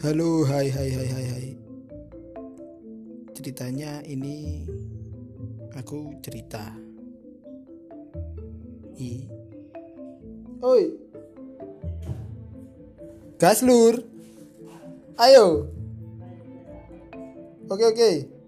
Halo, hai hai hai hai hai. Ceritanya ini aku cerita. I. Oi. Gas lur. Ayo. Oke oke.